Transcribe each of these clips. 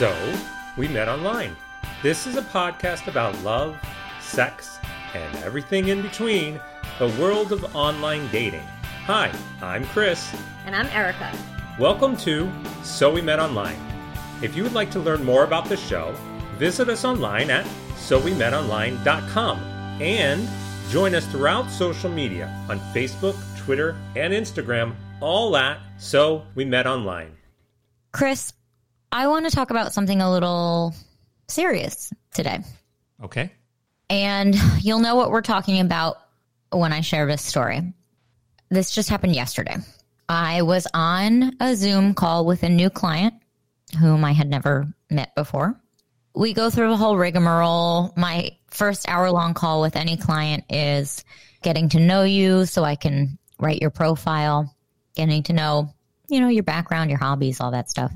So, we met online. This is a podcast about love, sex, and everything in between the world of online dating. Hi, I'm Chris. And I'm Erica. Welcome to So We Met Online. If you would like to learn more about the show, visit us online at sowemetonline.com and join us throughout social media on Facebook, Twitter, and Instagram, all at So We Met Online. Chris, I want to talk about something a little serious today. Okay. And you'll know what we're talking about when I share this story. This just happened yesterday. I was on a Zoom call with a new client whom I had never met before. We go through the whole rigmarole. My first hour long call with any client is getting to know you so I can write your profile, getting to know, you know, your background, your hobbies, all that stuff.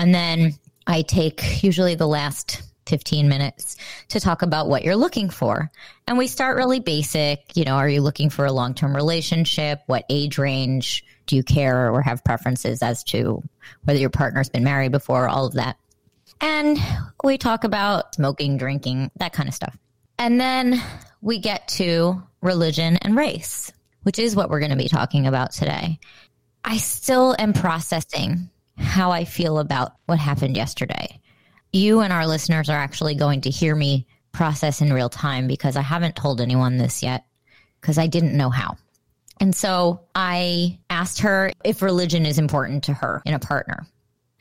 And then I take usually the last 15 minutes to talk about what you're looking for. And we start really basic. You know, are you looking for a long term relationship? What age range? Do you care or have preferences as to whether your partner's been married before? All of that. And we talk about smoking, drinking, that kind of stuff. And then we get to religion and race, which is what we're going to be talking about today. I still am processing how I feel about what happened yesterday. You and our listeners are actually going to hear me process in real time because I haven't told anyone this yet because I didn't know how. And so I asked her if religion is important to her in a partner.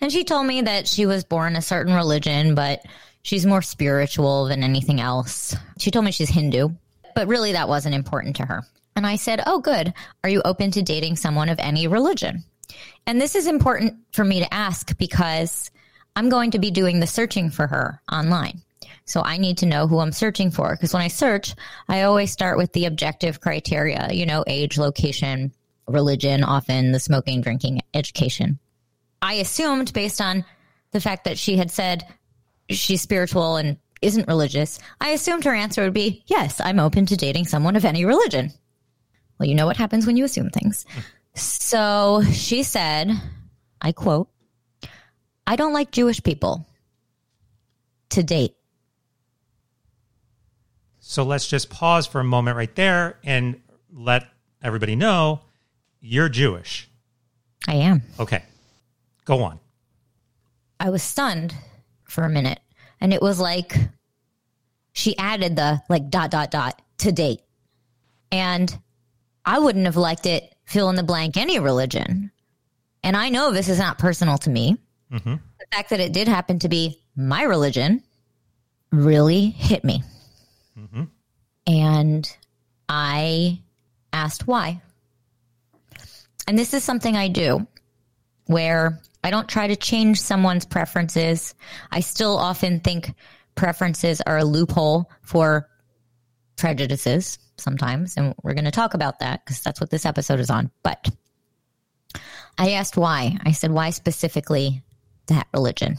And she told me that she was born a certain religion, but she's more spiritual than anything else. She told me she's Hindu, but really that wasn't important to her. And I said, Oh, good. Are you open to dating someone of any religion? And this is important for me to ask because I'm going to be doing the searching for her online. So I need to know who I'm searching for because when I search, I always start with the objective criteria, you know, age, location, religion, often the smoking, drinking, education. I assumed based on the fact that she had said she's spiritual and isn't religious, I assumed her answer would be, yes, I'm open to dating someone of any religion. Well, you know what happens when you assume things. Hmm. So she said, I quote, I don't like Jewish people to date. So let's just pause for a moment right there and let everybody know you're Jewish. I am. Okay. Go on. I was stunned for a minute. And it was like she added the like dot, dot, dot to date. And I wouldn't have liked it fill in the blank any religion. And I know this is not personal to me. Mm-hmm. The fact that it did happen to be my religion really hit me. Mm-hmm. And I asked why. And this is something I do where I don't try to change someone's preferences. I still often think preferences are a loophole for prejudices sometimes. And we're going to talk about that because that's what this episode is on. But I asked why. I said, why specifically that religion?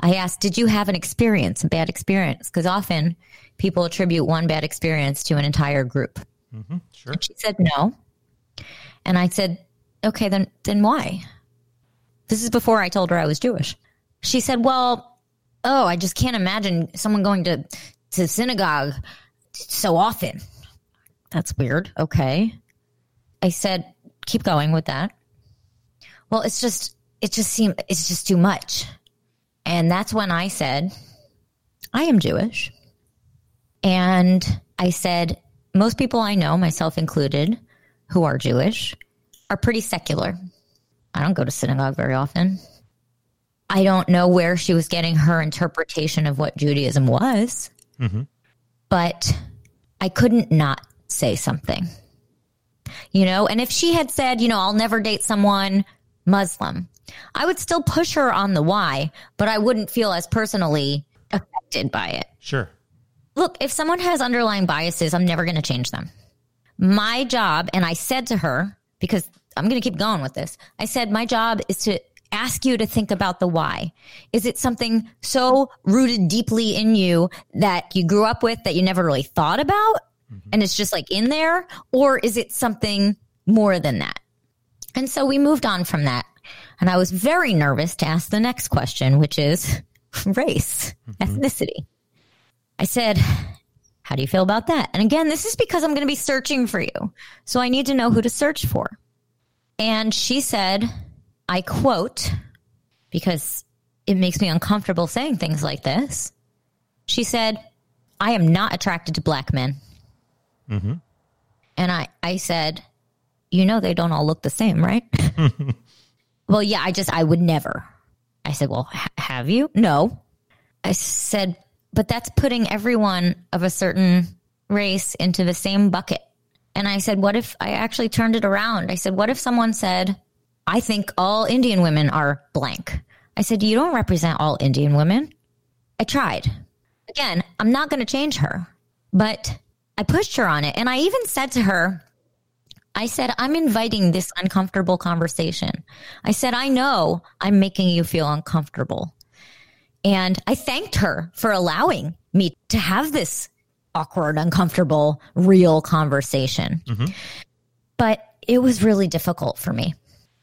I asked, did you have an experience, a bad experience? Because often people attribute one bad experience to an entire group. Mm-hmm, sure. And she said no. And I said, okay, then, then why? This is before I told her I was Jewish. She said, well, oh, I just can't imagine someone going to, to synagogue so often. That's weird. Okay. I said, keep going with that. Well, it's just, it just seemed, it's just too much. And that's when I said, I am Jewish. And I said, most people I know, myself included, who are Jewish, are pretty secular. I don't go to synagogue very often. I don't know where she was getting her interpretation of what Judaism was. Mm-hmm but I couldn't not say something. You know, and if she had said, you know, I'll never date someone Muslim, I would still push her on the why, but I wouldn't feel as personally affected by it. Sure. Look, if someone has underlying biases, I'm never going to change them. My job, and I said to her, because I'm going to keep going with this, I said, my job is to ask you to think about the why. Is it something so rooted deeply in you that you grew up with that you never really thought about mm-hmm. and it's just like in there? Or is it something more than that? And so we moved on from that. And I was very nervous to ask the next question, which is race, ethnicity. I said, How do you feel about that? And again, this is because I'm going to be searching for you. So I need to know who to search for. And she said, I quote, because it makes me uncomfortable saying things like this. She said, I am not attracted to black men. Mm-hmm. And I, I said, You know, they don't all look the same, right? well, yeah, I just, I would never. I said, Well, ha- have you? No. I said, But that's putting everyone of a certain race into the same bucket. And I said, What if I actually turned it around? I said, What if someone said, I think all Indian women are blank? I said, You don't represent all Indian women. I tried. Again, I'm not going to change her, but I pushed her on it. And I even said to her, I said, I'm inviting this uncomfortable conversation. I said, I know I'm making you feel uncomfortable. And I thanked her for allowing me to have this awkward, uncomfortable, real conversation. Mm-hmm. But it was really difficult for me.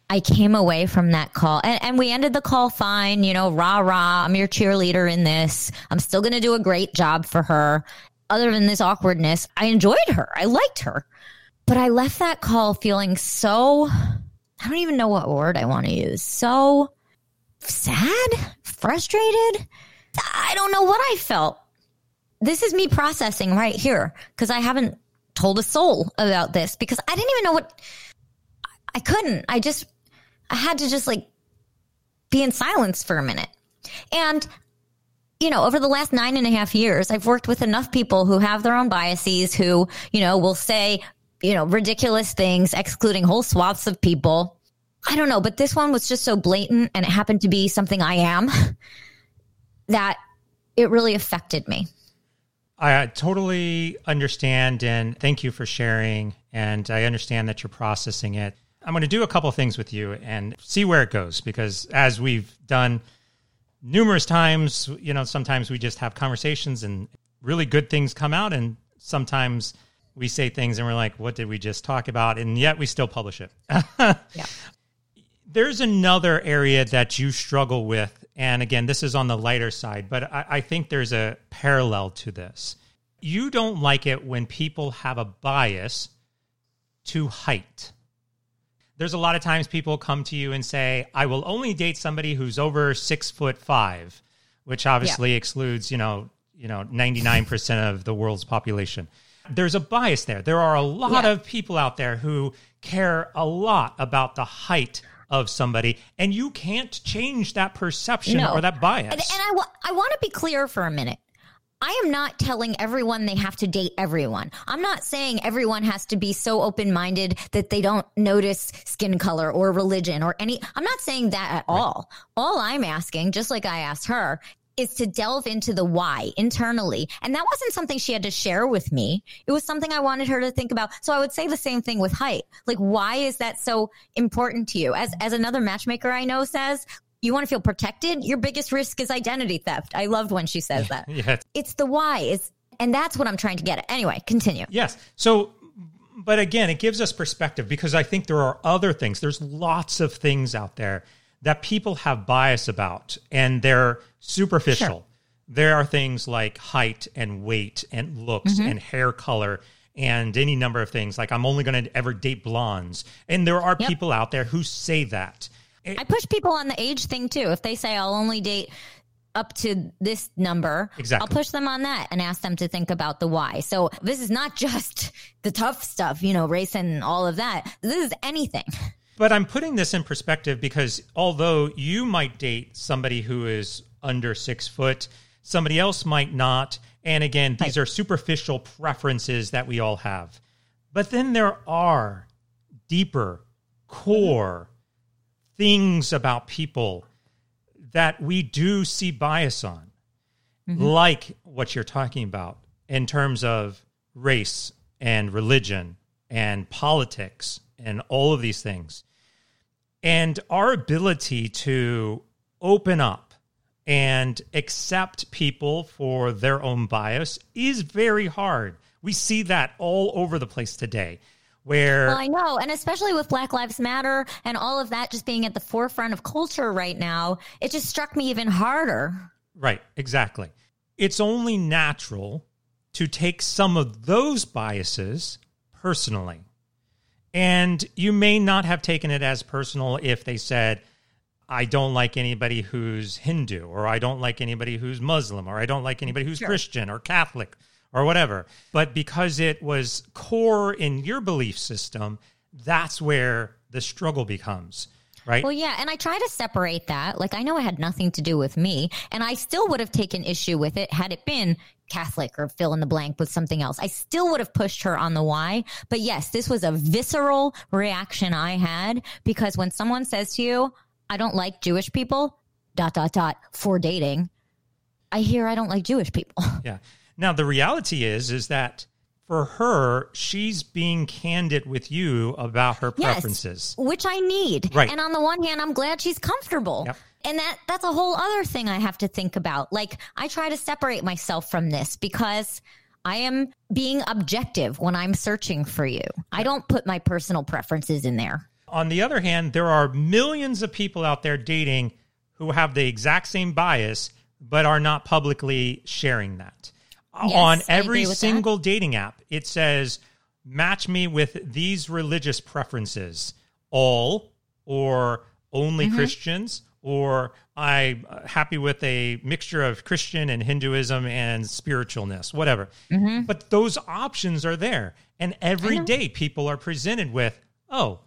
I came away from that call and, and we ended the call fine, you know, rah, rah. I'm your cheerleader in this. I'm still going to do a great job for her. Other than this awkwardness, I enjoyed her. I liked her. But I left that call feeling so, I don't even know what word I want to use. So sad, frustrated. I don't know what I felt. This is me processing right here because I haven't told a soul about this because I didn't even know what I couldn't. I just, I had to just like be in silence for a minute. And, you know, over the last nine and a half years, I've worked with enough people who have their own biases who, you know, will say, you know, ridiculous things, excluding whole swaths of people. I don't know, but this one was just so blatant and it happened to be something I am that it really affected me. I uh, totally understand and thank you for sharing. And I understand that you're processing it. I'm going to do a couple things with you and see where it goes because as we've done numerous times, you know, sometimes we just have conversations and really good things come out. And sometimes we say things and we're like, what did we just talk about? And yet we still publish it. Yeah. There's another area that you struggle with. And again, this is on the lighter side, but I, I think there's a parallel to this. You don't like it when people have a bias to height. There's a lot of times people come to you and say, I will only date somebody who's over six foot five, which obviously excludes, you know, you know, 99% of the world's population. There's a bias there. There are a lot Yeah. of people out there who care a lot about the height of somebody, and you can't change that perception No. or that bias. And, and I, I want to be clear for a minute. I am not telling everyone they have to date everyone. I'm not saying everyone has to be so open minded that they don't notice skin color or religion or any. I'm not saying that at all. All I'm asking, just like I asked her, is to delve into the why internally. And that wasn't something she had to share with me. It was something I wanted her to think about. So I would say the same thing with height. Like, why is that so important to you? As, as another matchmaker I know says, you want to feel protected? Your biggest risk is identity theft. I loved when she says that. yeah, It's the why. It's, and that's what I'm trying to get at. Anyway, continue. Yes. So, but again, it gives us perspective because I think there are other things. There's lots of things out there that people have bias about and they're superficial. Sure. There are things like height and weight and looks mm-hmm. and hair color and any number of things. Like, I'm only going to ever date blondes. And there are Yep. people out there who say that. I push people on the age thing too. If they say I'll only date up to this number, Exactly. I'll push them on that and ask them to think about the why. So this is not just the tough stuff, you know, race and all of that. This is anything. But I'm putting this in perspective because although you might date somebody who is under six foot, somebody else might not. And again, these are superficial preferences that we all have. But then there are deeper, core things about people that we do see bias on, mm-hmm. like what you're talking about in terms of race and religion and politics and all of these things. And our ability to open up and accept people for their own bias is very hard. We see that all over the place today, where Well, I know, and especially with Black Lives Matter and all of that just being at the forefront of culture right now, it just struck me even harder. Right, exactly. It's only natural to take some of those biases personally. And you may not have taken it as personal if they said, I don't like anybody who's Hindu, or I don't like anybody who's Muslim, or I don't like anybody who's Sure. Christian or Catholic or whatever. But because it was core in your belief system, that's where the struggle becomes, right? Well, yeah, and I try to separate that. Like, I know it had nothing to do with me, and I still would have taken issue with it had it been Catholic or fill in the blank with something else. I still would have pushed her on the why. But yes, this was a visceral reaction I had because when someone says to you, I don't like Jewish people, dot, dot, dot, for dating, I hear I don't like Jewish people. Yeah. Now the reality is is that for her, she's being candid with you about her Yes. preferences. which I need. Right. And on the one hand, I'm glad she's comfortable. Yep. And that that's a whole other thing I have to think about. Like I try to separate myself from this because I am being objective when I'm searching for you. I don't put my personal preferences in there. On the other hand, there are millions of people out there dating who have the exact same bias but are not publicly sharing that. Yes, On every with that. single dating app, it says match me with these religious preferences, all or only Mm-hmm. Christians or I'm uh, happy with a mixture of Christian and Hinduism and spiritualness, whatever. Mm-hmm. But those options are there. And every day people are presented with, oh,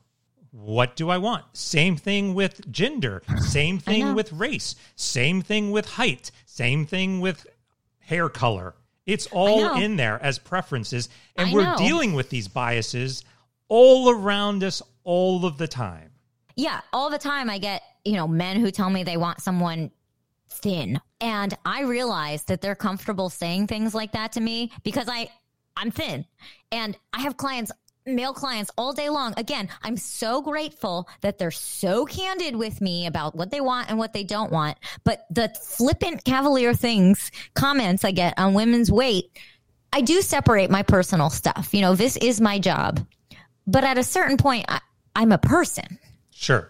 what do I want? Same thing with gender, same thing with race, same thing with height, same thing with hair color. It's all in there as preferences. And I we're know. dealing with these biases all around us all of the time. Yeah, all the time I get, you know, men who tell me they want someone thin. And I realize that they're comfortable saying things like that to me because I I'm thin. And I have clients male clients all day long. Again, I'm so grateful that they're so candid with me about what they want and what they don't want. But the flippant cavalier things, comments I get on women's weight, I do separate my personal stuff. You know, this is my job. But at a certain point, I, I'm a person. Sure.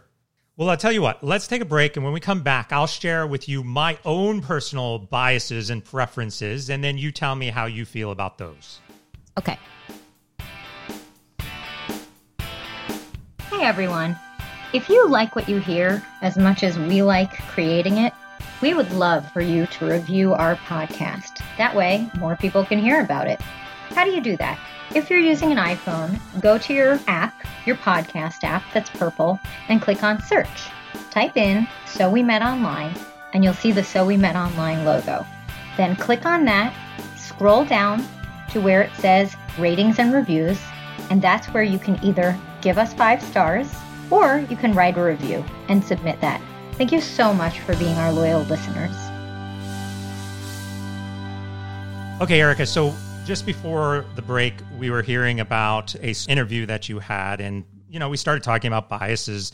Well, I'll tell you what, let's take a break. And when we come back, I'll share with you my own personal biases and preferences. And then you tell me how you feel about those. Okay. Everyone. If you like what you hear as much as we like creating it, we would love for you to review our podcast. That way, more people can hear about it. How do you do that? If you're using an iPhone, go to your app, your podcast app that's purple, and click on search. Type in So We Met Online, and you'll see the So We Met Online logo. Then click on that, scroll down to where it says ratings and reviews, and that's where you can either give us five stars or you can write a review and submit that. Thank you so much for being our loyal listeners. Okay, Erica. So just before the break, we were hearing about a interview that you had, and you know, we started talking about biases,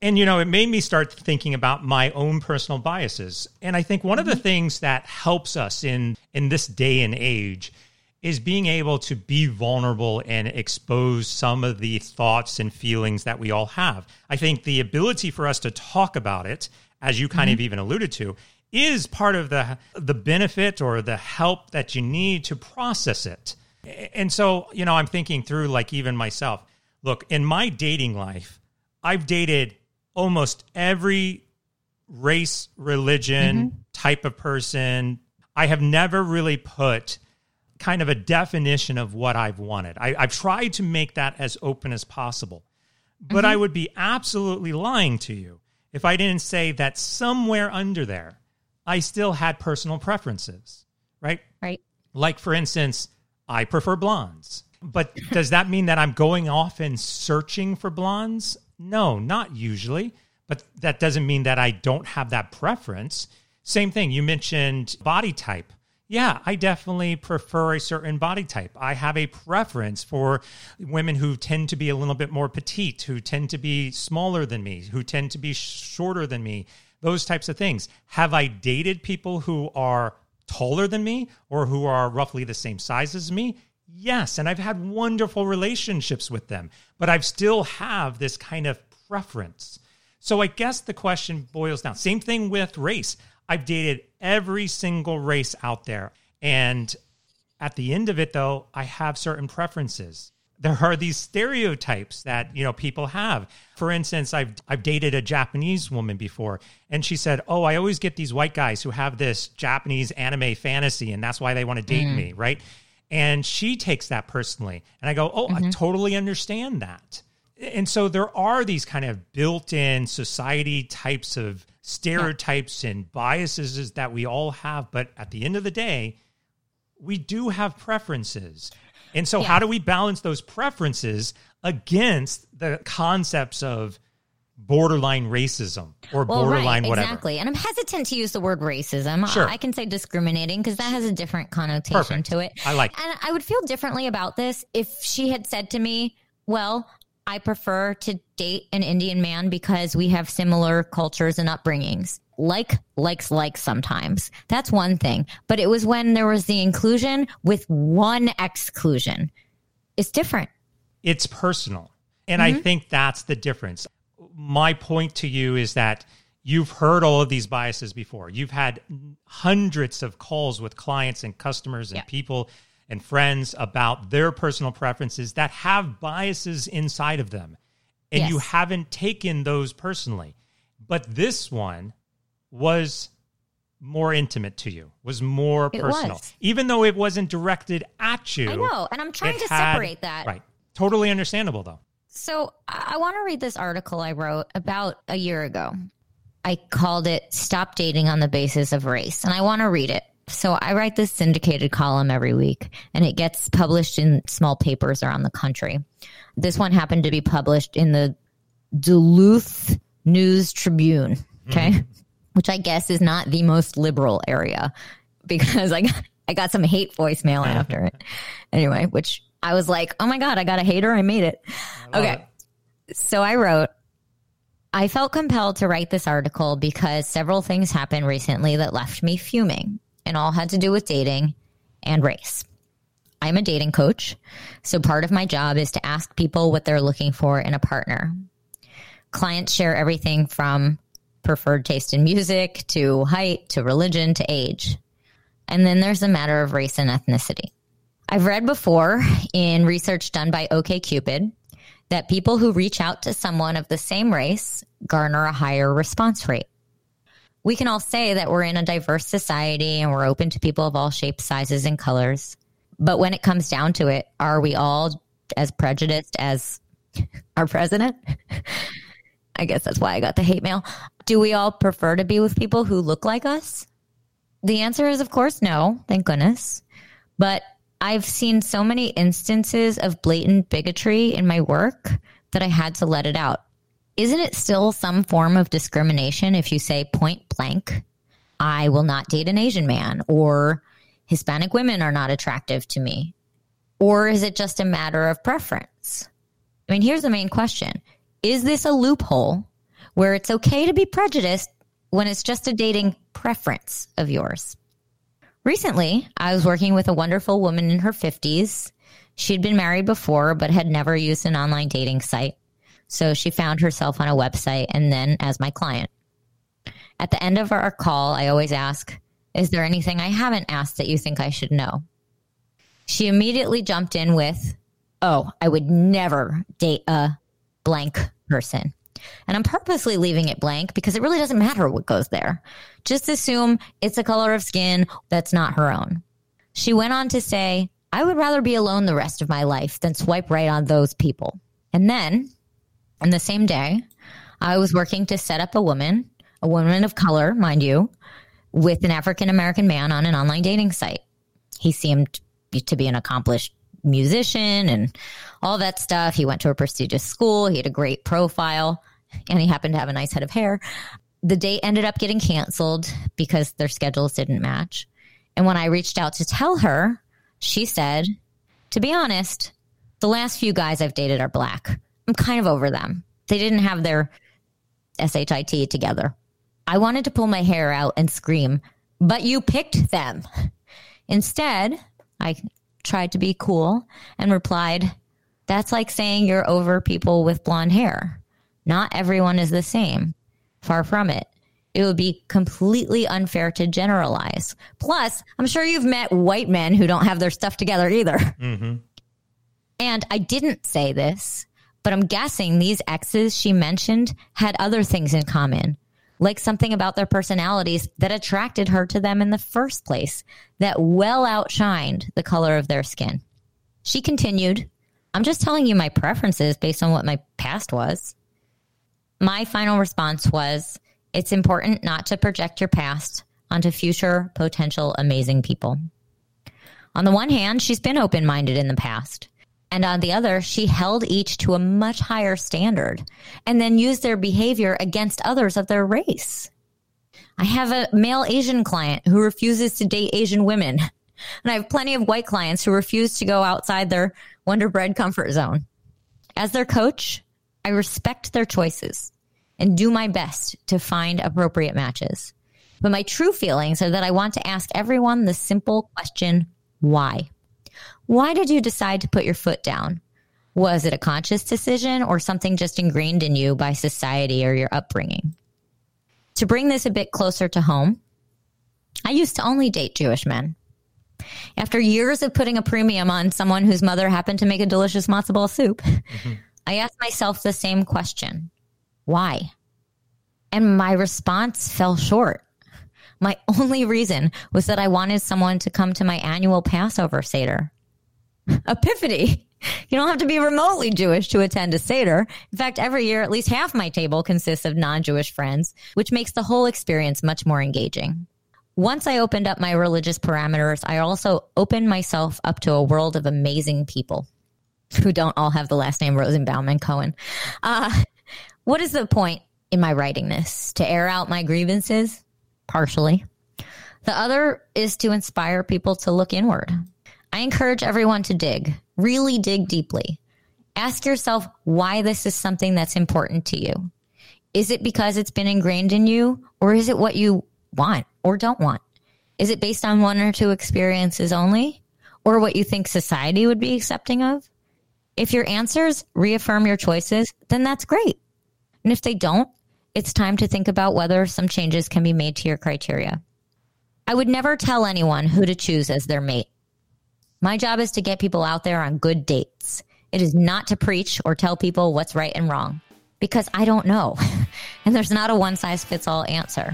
and you know, it made me start thinking about my own personal biases. And I think one of the mm-hmm. things that helps us in in this day and age is being able to be vulnerable and expose some of the thoughts and feelings that we all have. I think the ability for us to talk about it, as you kind of mm-hmm. even alluded to, is part of the the benefit or the help that you need to process it. And so, you know, I'm thinking through like even myself. Look, in my dating life, I've dated almost every race, religion, mm-hmm. type of person. I have never really put kind of a definition of what I've wanted. I, I've tried to make that as open as possible. But I mm-hmm. would be absolutely lying to you if I didn't say that somewhere under there, I still had personal preferences, right? Right? Like, for instance, I prefer blondes. But does that mean that I'm going off and searching for blondes? No, not usually. But that doesn't mean that I don't have that preference. Same thing, you mentioned body type. Yeah, I definitely prefer a certain body type. I have a preference for women who tend to be a little bit more petite, who tend to be smaller than me, who tend to be shorter than me, those types of things. Have I dated people who are taller than me or who are roughly the same size as me? Yes, and I've had wonderful relationships with them, but I've still have this kind of preference. So I guess the question boils down. Same thing with race. I've dated every single race out there. And at the end of it though, I have certain preferences. There are these stereotypes that, you know, people have. For instance, I've I've dated a Japanese woman before and she said, "Oh, I always get these white guys who have this Japanese anime fantasy and that's why they want to date mm. me," right? And she takes that personally. And I go, Oh, mm-hmm. I totally understand that. And so there are these kind of built in society types of stereotypes yeah. and biases that we all have. But at the end of the day, we do have preferences. And so, yeah. how do we balance those preferences against the concepts of borderline racism or well, borderline right, whatever. Exactly. And I'm hesitant to use the word racism. Sure. I can say discriminating because that has a different connotation Perfect. to it. I like And I would feel differently about this if she had said to me, well, I prefer to date an Indian man because we have similar cultures and upbringings. Like, likes, likes sometimes. That's one thing. But it was when there was the inclusion with one exclusion. It's different. It's personal. And mm-hmm. I think that's the difference my point to you is that you've heard all of these biases before. You've had hundreds of calls with clients and customers and people and friends about their personal preferences that have biases inside of them. And yes. you haven't taken those personally. But this one was more intimate to you, was more it personal. Was. Even though it wasn't directed at you. I know. And I'm trying to had, separate that. Right. Totally understandable, though. So I want to read this article I wrote about a year ago. I called it Stop Dating on the Basis of Race, and I want to read it. So I write this syndicated column every week, and it gets published in small papers around the country. This one happened to be published in the Duluth News Tribune, okay, mm-hmm. which I guess is not the most liberal area because I got, I got some hate voicemail after it. Anyway, which I was like, oh my God, I got a hater. I made it. Okay. It. So I wrote, I felt compelled to write this article because several things happened recently that left me fuming and all had to do with dating and race. I'm a dating coach, so part of my job is to ask people what they're looking for in a partner. Clients share everything from preferred taste in music to height to religion to age. And then there's the matter of race and ethnicity. I've read before in research done by OKCupid that people who reach out to someone of the same race garner a higher response rate. We can all say that we're in a diverse society and we're open to people of all shapes, sizes, and colors. But when it comes down to it, are we all as prejudiced as our president? I guess that's why I got the hate mail. Do we all prefer to be with people who look like us? The answer is, of course, no, thank goodness. But I've seen so many instances of blatant bigotry in my work that I had to let it out. Isn't it still some form of discrimination if you say point blank, I will not date an Asian man or Hispanic women are not attractive to me? Or is it just a matter of preference? I mean, here's the main question Is this a loophole where it's okay to be prejudiced when it's just a dating preference of yours? Recently, I was working with a wonderful woman in her 50s. She'd been married before, but had never used an online dating site. So she found herself on a website and then as my client. At the end of our call, I always ask, Is there anything I haven't asked that you think I should know? She immediately jumped in with, Oh, I would never date a blank person. And I'm purposely leaving it blank because it really doesn't matter what goes there. Just assume it's a color of skin that's not her own. She went on to say, I would rather be alone the rest of my life than swipe right on those people. And then, on the same day, I was working to set up a woman, a woman of color, mind you, with an African American man on an online dating site. He seemed to be an accomplished musician and all that stuff. He went to a prestigious school. He had a great profile and he happened to have a nice head of hair. The date ended up getting canceled because their schedules didn't match. And when I reached out to tell her, she said, to be honest, the last few guys I've dated are black. I'm kind of over them. They didn't have their SHIT together. I wanted to pull my hair out and scream, but you picked them. Instead, I tried to be cool and replied, That's like saying you're over people with blonde hair. Not everyone is the same. Far from it. It would be completely unfair to generalize. Plus, I'm sure you've met white men who don't have their stuff together either. Mm-hmm. And I didn't say this, but I'm guessing these exes she mentioned had other things in common, like something about their personalities that attracted her to them in the first place that well outshined the color of their skin. She continued, I'm just telling you my preferences based on what my past was. My final response was, it's important not to project your past onto future potential amazing people. On the one hand, she's been open minded in the past. And on the other, she held each to a much higher standard and then used their behavior against others of their race. I have a male Asian client who refuses to date Asian women. And I have plenty of white clients who refuse to go outside their Wonder Bread comfort zone. As their coach, I respect their choices and do my best to find appropriate matches. But my true feelings are that I want to ask everyone the simple question, why? Why did you decide to put your foot down? Was it a conscious decision or something just ingrained in you by society or your upbringing? To bring this a bit closer to home, I used to only date Jewish men. After years of putting a premium on someone whose mother happened to make a delicious matzo ball soup, mm-hmm. I asked myself the same question. Why? And my response fell short. My only reason was that I wanted someone to come to my annual Passover Seder. Epiphany. You don't have to be remotely Jewish to attend a Seder. In fact, every year, at least half my table consists of non Jewish friends, which makes the whole experience much more engaging. Once I opened up my religious parameters, I also opened myself up to a world of amazing people who don't all have the last name Rosenbaum and Cohen. Uh, what is the point in my writing this? To air out my grievances? Partially. The other is to inspire people to look inward. I encourage everyone to dig, really dig deeply. Ask yourself why this is something that's important to you. Is it because it's been ingrained in you, or is it what you want or don't want? Is it based on one or two experiences only, or what you think society would be accepting of? If your answers reaffirm your choices, then that's great. And if they don't, it's time to think about whether some changes can be made to your criteria. I would never tell anyone who to choose as their mate. My job is to get people out there on good dates. It is not to preach or tell people what's right and wrong because I don't know. and there's not a one size fits all answer.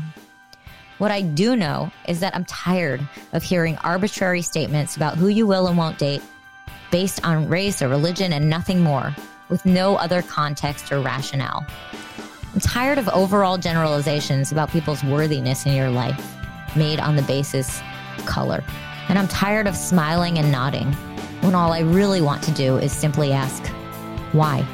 What I do know is that I'm tired of hearing arbitrary statements about who you will and won't date based on race or religion and nothing more with no other context or rationale. I'm tired of overall generalizations about people's worthiness in your life made on the basis of color. And I'm tired of smiling and nodding when all I really want to do is simply ask, why?